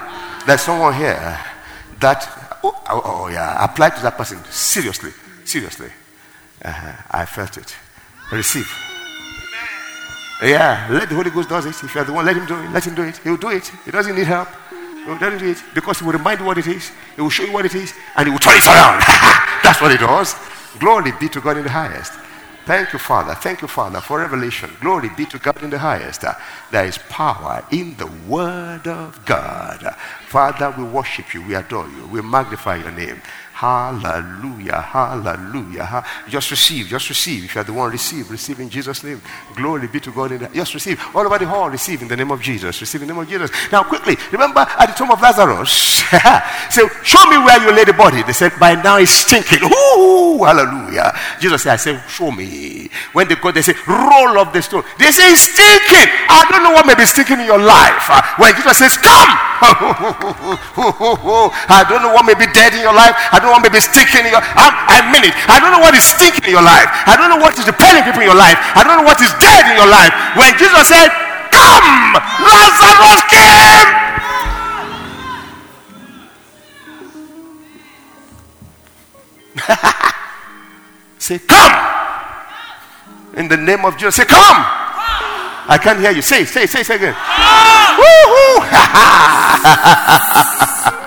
There's someone here that Oh, oh, oh, yeah. Apply to that person. Seriously. Seriously. Uh-huh. I felt it. Receive. Yeah, let the Holy Ghost do it. If you are the one, let him do it. Let him do it. He will do it. He doesn't need help. He doesn't do it because he will remind you what it is. He will show you what it is, and he will turn it around. [laughs] That's what he does. Glory be to God in the highest. Thank you, Father. Thank you, Father, for revelation. Glory be to God in the highest. There is power in the Word of God. Father, we worship you. We adore you. We magnify your name. Hallelujah. Hallelujah. Just receive. Just receive. If you are the one, receive. Receive in Jesus' name. Glory be to God. In the, just receive. All over the hall, receive in the name of Jesus. Receive in the name of Jesus. Now, quickly, remember at the tomb of Lazarus. [laughs] so, show me where you lay the body. They said, by now it's stinking. Ooh, hallelujah. Jesus said, I said, show me. When they go, they say, roll up the stone. They say, it's stinking. I don't know what may be stinking in your life. Uh, when Jesus says, come. [laughs] I don't know what may be dead in your life. I don't what may be stinking in your I, I mean it. I don't know what is stinking in your life. I don't know what is repelling people in your life. I don't know what is dead in your life. When Jesus said, Come, Lazarus came. [laughs] Say, Come. In the name of Jesus. Say, Come. I can't hear you. Say, say, say, say again. [laughs]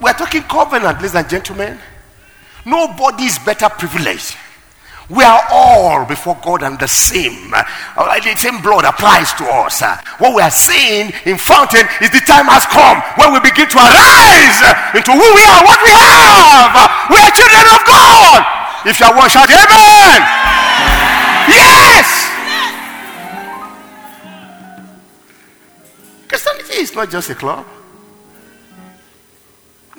We're talking covenant, ladies and gentlemen. Nobody is better privileged. We are all before God and the same. The same blood applies to us. What we are saying in Fountain is the time has come when we begin to arise into who we are, what we have. We are children of God. If you are one, shout Amen. Yes. Christianity is not just a club.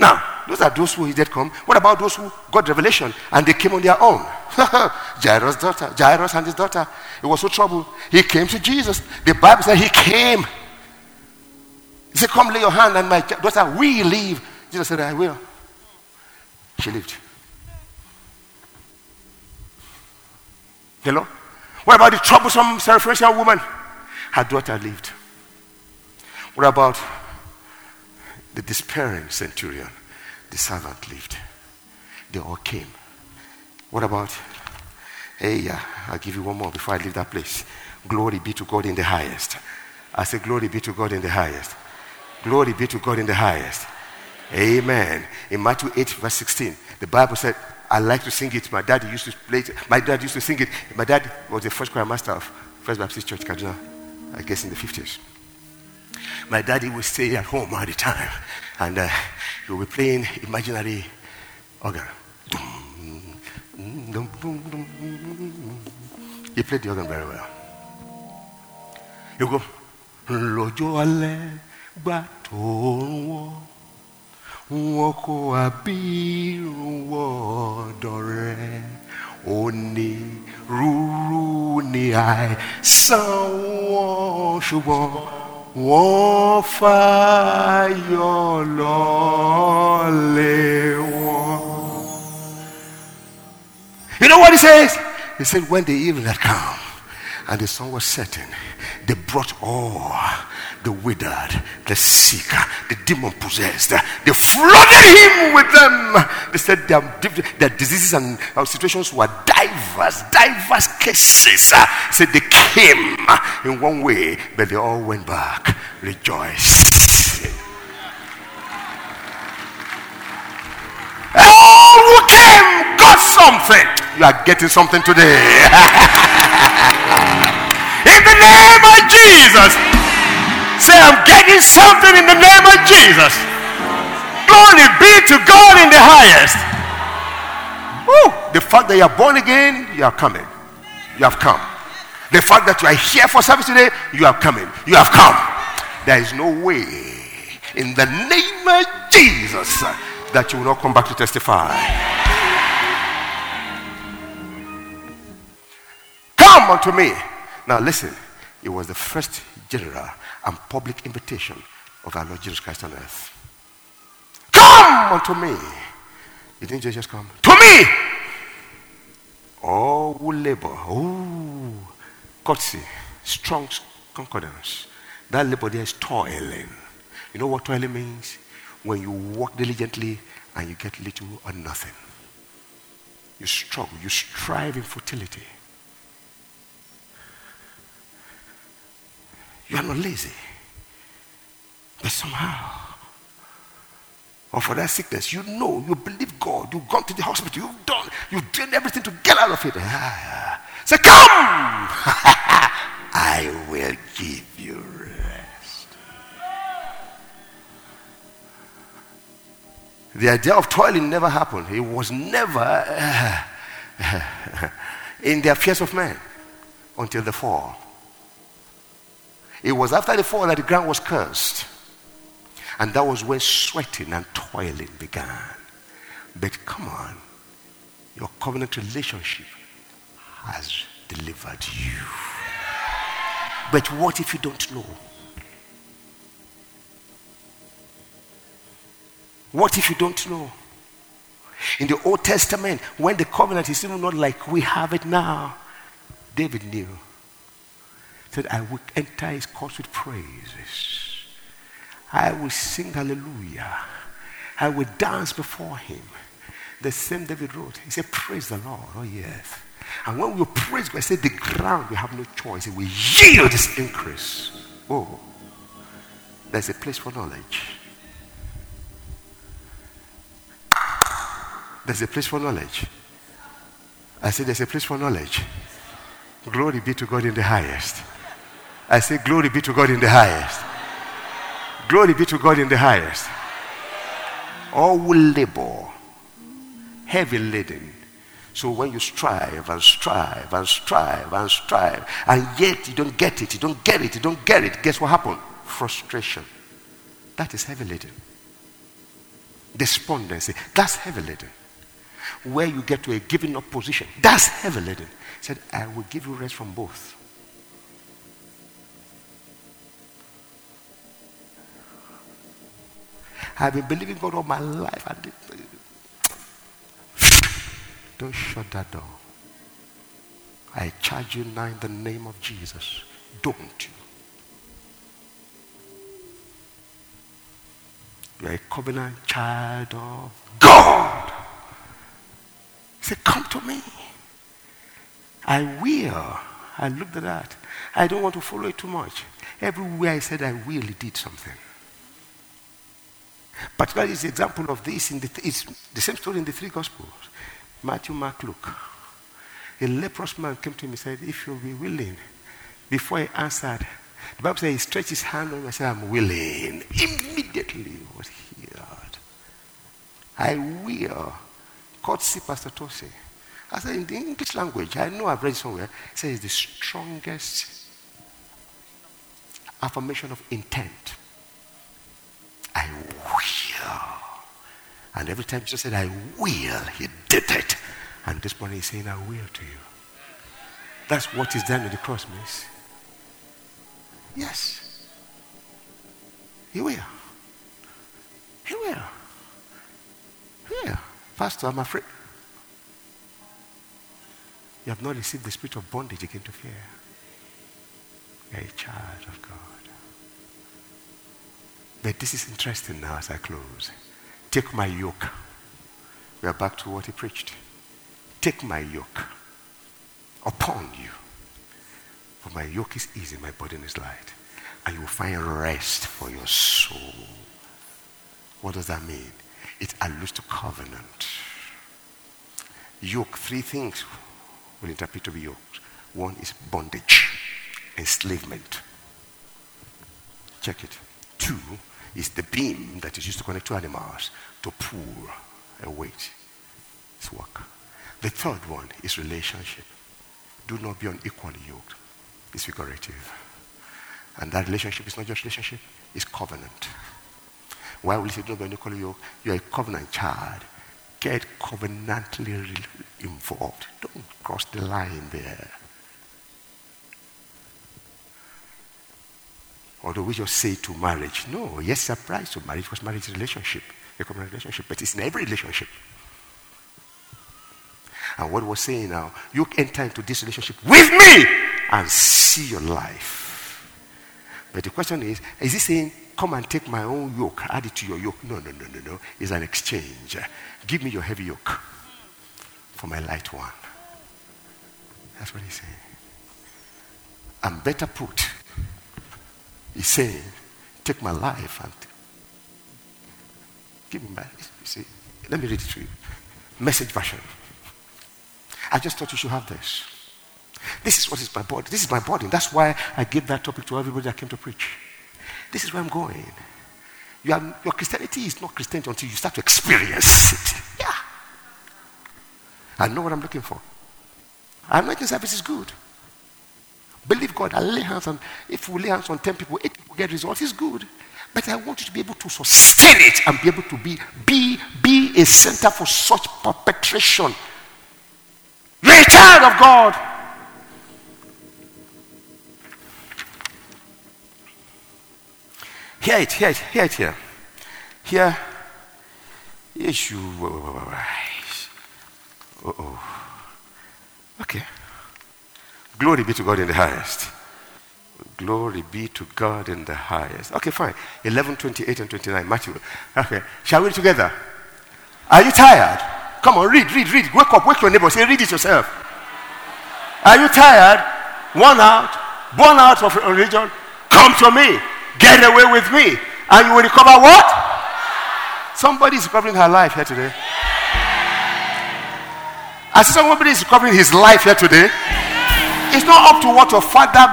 Now, those are those who he did come. What about those who got revelation and they came on their own? [laughs] Jairus' daughter, Jairus and his daughter. It was so trouble. He came to Jesus. The Bible said he came. He said, Come lay your hand on my daughter. We leave. Jesus said, I will. She lived. Hello? What about the troublesome Syrophoenician woman? Her daughter lived. What about the despairing centurion, the servant lived. They all came. What about, hey, yeah, I'll give you one more before I leave that place. Glory be to God in the highest. I say, Glory be to God in the highest. Glory be to God in the highest. Amen. In Matthew 8, verse 16, the Bible said, I like to sing it. My dad used to play it. My dad used to sing it. My dad was the first choir master of First Baptist Church, Kaduna, I guess in the 50s my daddy would stay at home all the time. And uh, he would be playing imaginary organ. He played the organ very well. He would go, lọ́jọ́ alẹ́ gbà tó ń wọ̀ wọn onírúurú ni àìsàn wọn ṣùgbọ́n You know what he says? He said, when the evening had come and the sun was setting, they brought all the withered, the sick, the demon possessed. They flooded him with them. They said their, their diseases and uh, situations were diverse, diverse cases. Said they came in one way, but they all went back rejoicing. Who came got something. You are getting something today. [laughs] in the name of Jesus. Say, I'm getting something in the name of Jesus. Glory be to God in the highest. Woo. The fact that you are born again, you are coming. You have come. The fact that you are here for service today, you are coming. You have come. There is no way in the name of Jesus that you will not come back to testify. Come unto me. Now listen, it was the first general and public invitation of our Lord Jesus Christ on earth. Come unto me. Didn't Jesus come. To me! All who labor. Oh, courtesy. Strong concordance. That labor there is toiling. You know what toiling means? When you work diligently and you get little or nothing. You struggle, you strive in futility. You are not lazy. But somehow, or for that sickness. You know, you believe God. You've gone to the hospital. You've done, you've done everything to get out of it. [laughs] Say, come! [laughs] I will give you The idea of toiling never happened. It was never uh, [laughs] in the affairs of men until the fall. It was after the fall that the ground was cursed. And that was when sweating and toiling began. But come on, your covenant relationship has delivered you. But what if you don't know? What if you don't know? In the Old Testament, when the covenant is still not like we have it now, David knew. Said, I will enter his courts with praises. I will sing hallelujah. I will dance before him. The same David wrote. He said, Praise the Lord. Oh, yes. And when we praise God, I said, The ground, we have no choice. We yield this increase. Oh, there's a place for knowledge. There's a place for knowledge. I said, There's a place for knowledge. Glory be to God in the highest. I say, Glory be to God in the highest. Glory be to God in the highest. All labor, heavy laden. So when you strive and strive and strive and strive, and yet you don't get it, you don't get it, you don't get it, guess what happened? Frustration. That is heavy laden. Despondency. That's heavy laden where you get to a giving up position. That's heavy laden. He said, I will give you rest from both. I've been believing God all my life. And [sighs] don't shut that door. I charge you now in the name of Jesus. Don't you? You're a covenant child of God. He said, Come to me. I will. I looked at that. I don't want to follow it too much. Everywhere I said I will, he did something. Particularly, is the example of this in the, it's the same story in the three Gospels Matthew, Mark, Luke. A leprous man came to him and said, If you'll be willing, before he answered, the Bible says he stretched his hand on him and said, I'm willing. Immediately he was healed. I will. Courtesy Pastor Tosi. I said, in the English language, I know I've read somewhere, it says the strongest affirmation of intent. I will. And every time Jesus said, I will, he did it. And this morning he's saying, I will to you. That's what is done with the cross, miss. Yes. He will. He will. He will. Pastor, I'm afraid. You have not received the spirit of bondage again to fear. You're a child of God. But this is interesting now as I close. Take my yoke. We are back to what he preached. Take my yoke upon you. For my yoke is easy, my burden is light. And you will find rest for your soul. What does that mean? It alludes to covenant. Yoke, three things will interpret to be yoke. One is bondage, enslavement. Check it. Two is the beam that is used to connect two animals to pull a weight. It's work. The third one is relationship. Do not be unequally yoked. It's figurative. And that relationship is not just relationship, it's covenant. Why will you unequally yoked? You're a covenant child. Get covenantally involved. Don't cross the line there. Although we just say to marriage, no, yes, applies to marriage because marriage is a relationship, a covenant relationship, but it's in every relationship. And what we're saying now, you enter into this relationship with me and see your life. But the question is, is he saying come and take my own yoke, add it to your yoke. No, no, no, no, no. It's an exchange. Give me your heavy yoke for my light one. That's what he's saying. I'm better put, he's saying, take my life and Give me my, you see. Let me read it to you. Message version. I just thought you should have this. This is what is my body. This is my body. That's why I gave that topic to everybody that came to preach. This is where I'm going. You are, your Christianity is not Christianity until you start to experience it. Yeah. I know what I'm looking for. I'm not service is good. Believe God. I lay hands on, if we lay hands on 10 people, 8 people get results, it's good. But I want you to be able to sustain it and be able to be, be, be a center for such perpetration. Child of God. Hear it, hear it, hear it here. Here. Yes, you. Uh oh. Okay. Glory be to God in the highest. Glory be to God in the highest. Okay, fine. 11, 28, and 29. Matthew. Okay. Shall we read together? Are you tired? Come on, read, read, read. Wake up, wake your neighbor. Say, read it yourself. Are you tired? Worn out? Born out of religion? Come to me. Get away with me. And you will recover what? Somebody is recovering her life here today. I see somebody is recovering his life here today. It's not up to what your father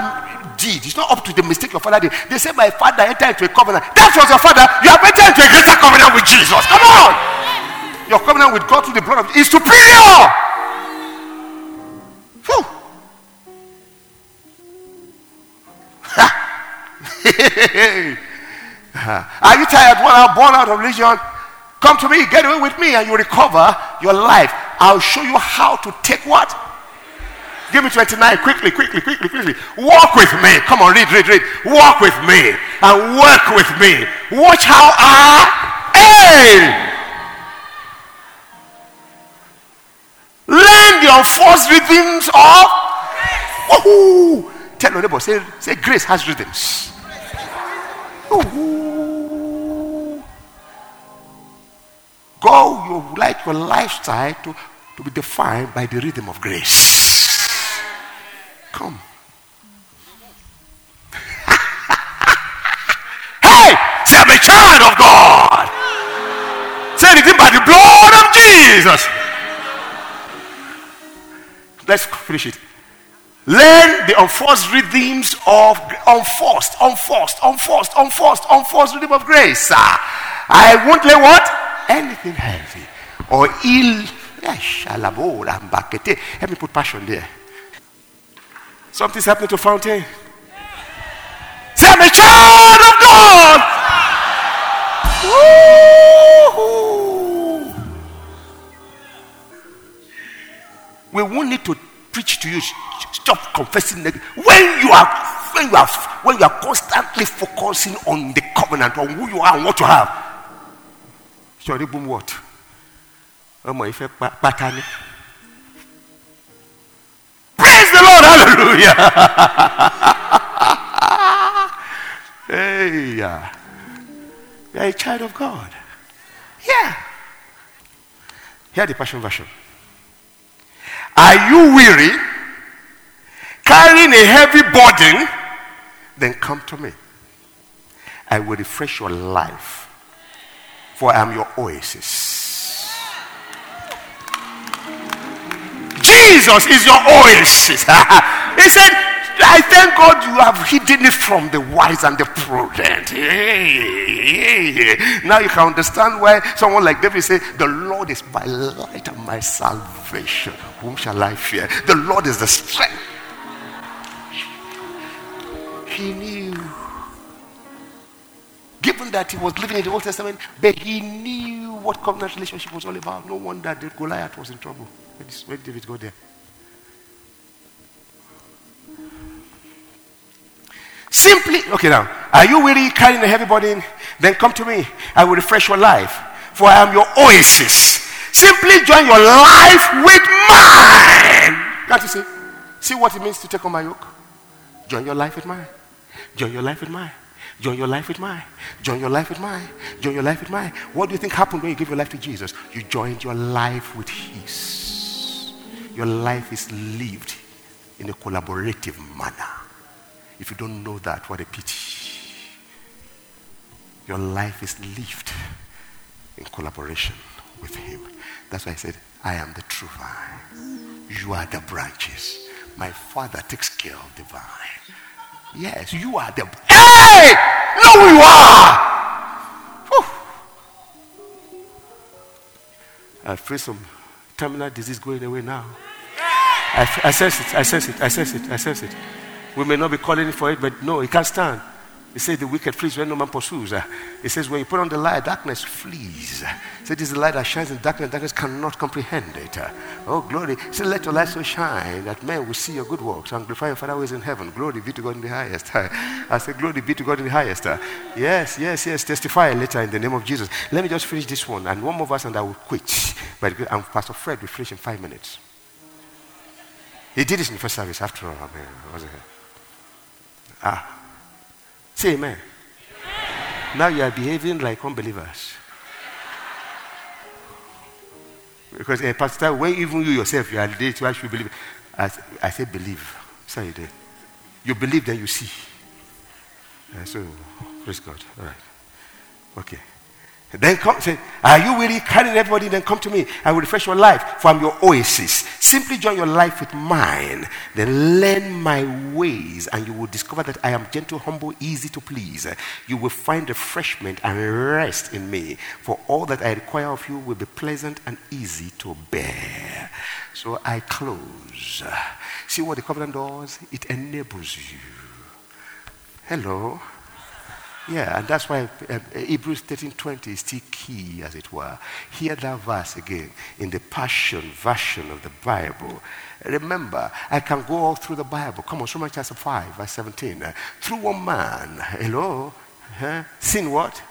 did. It's not up to the mistake your father did. They say, My father entered into a covenant. That was your father. You have entered into a greater covenant with Jesus. Come on. Your covenant with God through the blood of is superior. Are you tired? One out, born out of religion? Come to me, get away with me, and you recover your life. I'll show you how to take what? Give me 29. Quickly, quickly, quickly, quickly. Walk with me. Come on, read, read, read. Walk with me and work with me. Watch how I aim. Learn the unforced rhythms of. Woohoo! Tell your neighbor, say, say grace has rhythms. Ooh. Go, you like your lifestyle to, to be defined by the rhythm of grace. Come. [laughs] hey, say I'm a child of God. Say anything by the blood of Jesus. Let's finish it. Learn the unforced rhythms of unforced, unforced, unforced, unforced, unforced rhythm of grace. I won't let what? Anything heavy or ill. Let me put passion there. Something's happening to Fountain. Say, I'm a child of God. Woo-hoo. We won't need to preach to you stop confessing when you are when you are when you are constantly focusing on the covenant on who you are and what you have sorry boom what? Ọmọ ìfẹ́ pátá ni. Praise the lord hallelujah. [laughs] Hey yeah. you are a child of god. Yeah. Hear the passion version are you weary carrying a heavy burden, then come to me. I will refresh your life, for I am your oasis. Jesus is your oasis. [laughs] he said, I thank God you have hidden it from the wise and the prudent. Now you can understand why someone like David said, The Lord is my light and my salvation. Whom shall I fear? The Lord is the strength he knew. Given that he was living in the Old Testament, but he knew what covenant relationship was all about. No wonder that Goliath was in trouble. Did David go there? Simply, okay now, are you weary carrying a heavy burden? Then come to me. I will refresh your life, for I am your oasis. Simply join your life with mine. Can't you see? See what it means to take on my yoke? Join your life with mine. Join your life with mine. Join your life with mine. Join your life with mine. Join your life with mine. What do you think happened when you gave your life to Jesus? You joined your life with His. Your life is lived in a collaborative manner. If you don't know that, what a pity. Your life is lived in collaboration with Him. That's why I said, I am the true vine. You are the branches. My Father takes care of the vine. Yes, you are the. Hey! No, you are! I feel some terminal disease going away now. I, I sense it, I sense it, I sense it, I sense it. We may not be calling for it, but no, it can't stand. He says the wicked flees when no man pursues. He says when you put on the light, darkness flees. He says this is the light that shines in darkness, darkness cannot comprehend it. Oh, glory. He said, let your light so shine that men will see your good works and glorify your Father who is in heaven. Glory be to God in the highest. [laughs] I say, glory be to God in the highest. Yes, yes, yes. Testify later in the name of Jesus. Let me just finish this one and one more verse and I will quit. [laughs] But I'm Pastor Fred will finish in five minutes. He did this in the first service after all. I mean, was it? Ah. Say amen. amen. Now you are behaving like unbelievers. Because a uh, pastor, when even you yourself, you are there to actually believe. I, I say believe. Say it. You believe, then you see. Uh, so, praise God. All right. Okay. Then come, say, Are you really carrying everybody? Then come to me. I will refresh your life from your oasis. Simply join your life with mine. Then learn my ways, and you will discover that I am gentle, humble, easy to please. You will find refreshment and rest in me. For all that I require of you will be pleasant and easy to bear. So I close. See what the covenant does? It enables you. Hello. Yeah, and that's why uh, Hebrews 13:20 is still key, as it were. Hear that verse again in the Passion version of the Bible. Remember, I can go all through the Bible. Come on, Romans chapter 5, verse 17. Uh, through one man, hello, huh? sin what?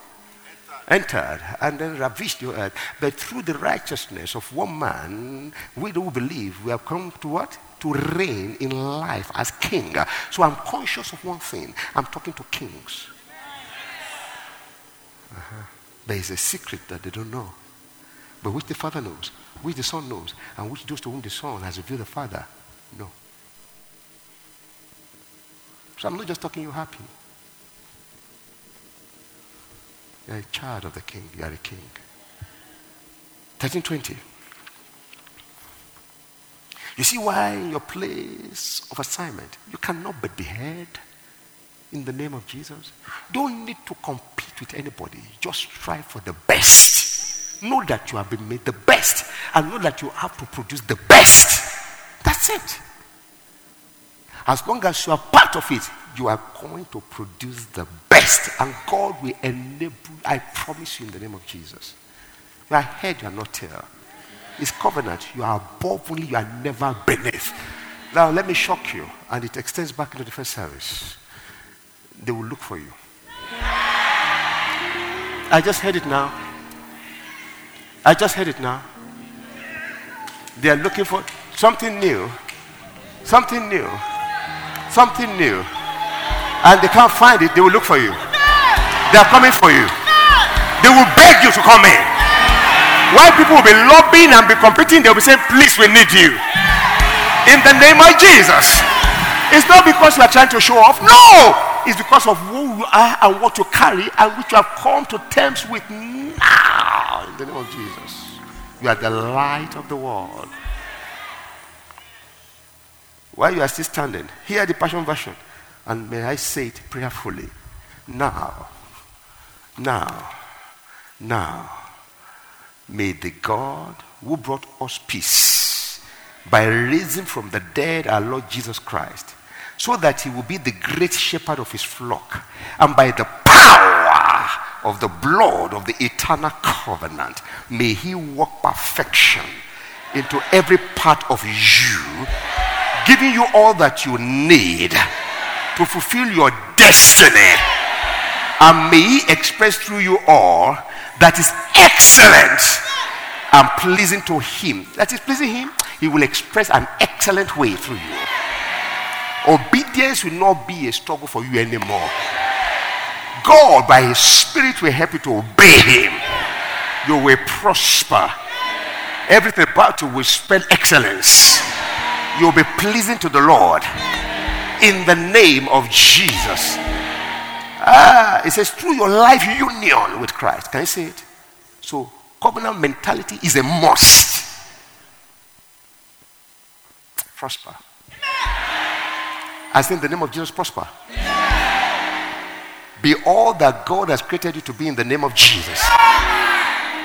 Entered. and then ravished your earth. But through the righteousness of one man, we do believe we have come to what? To reign in life as king. So I'm conscious of one thing. I'm talking to kings. Uh-huh. There is a secret that they don't know, but which the Father knows, which the Son knows, and which those to whom the Son has revealed the Father know. So I'm not just talking you happy. You're a child of the King. You are a king. 1320. You see why in your place of assignment you cannot but behead in the name of Jesus. Don't need to compete with anybody. Just strive for the best. Know that you have been made the best and know that you have to produce the best. That's it. As long as you are part of it, you are going to produce the best. And God will enable, I promise you in the name of Jesus. You are head, you are not tail. It's covenant. You are above only, you are never beneath. Now, let me shock you, and it extends back into the first service they will look for you. I just heard it now. I just heard it now. They are looking for something new. Something new. Something new. And they can't find it, they will look for you. They are coming for you. They will beg you to come in. While people will be lobbying and be competing, they'll be saying, Please, we need you. In the name of Jesus. It's not because you are trying to show off. No! Is because of who you are and what you carry and which you have come to terms with now. In the name of Jesus. You are the light of the world. While you are still standing, hear the Passion Version. And may I say it prayerfully. Now, now, now, may the God who brought us peace by raising from the dead our Lord Jesus Christ so that he will be the great shepherd of his flock. And by the power of the blood of the eternal covenant, may he work perfection into every part of you, giving you all that you need to fulfill your destiny. And may he express through you all that is excellent and pleasing to him. That is pleasing him, he will express an excellent way through you. Obedience will not be a struggle for you anymore. God, by His Spirit, will help you to obey Him. You will prosper. Everything about you will spell excellence. You'll be pleasing to the Lord in the name of Jesus. Ah, it says through your life union with Christ. Can you see it? So covenant mentality is a must. Prosper. I say in the name of Jesus, prosper. Be all that God has created you to be in the name of Jesus.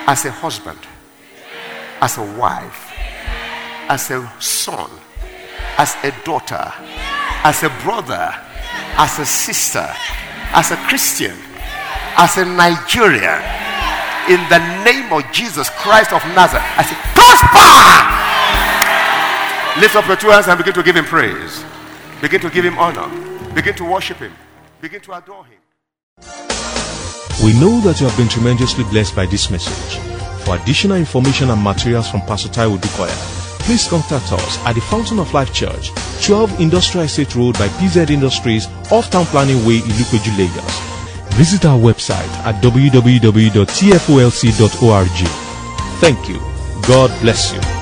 As a husband, as a wife, as a son, as a daughter, as a brother, as a sister, as a Christian, as a Nigerian, in the name of Jesus Christ of Nazareth, I say, prosper! Lift up your two hands and begin to give him praise. Begin to give him honor. Begin to worship him. Begin to adore him. We know that you have been tremendously blessed by this message. For additional information and materials from Pastor Taiwo Odukoya, please contact us at the Fountain of Life Church, 12 Industrial Estate Road by PZ Industries, off Town Planning Way, Ilupeju, Lagos. Visit our website at www.tfolc.org. Thank you. God bless you.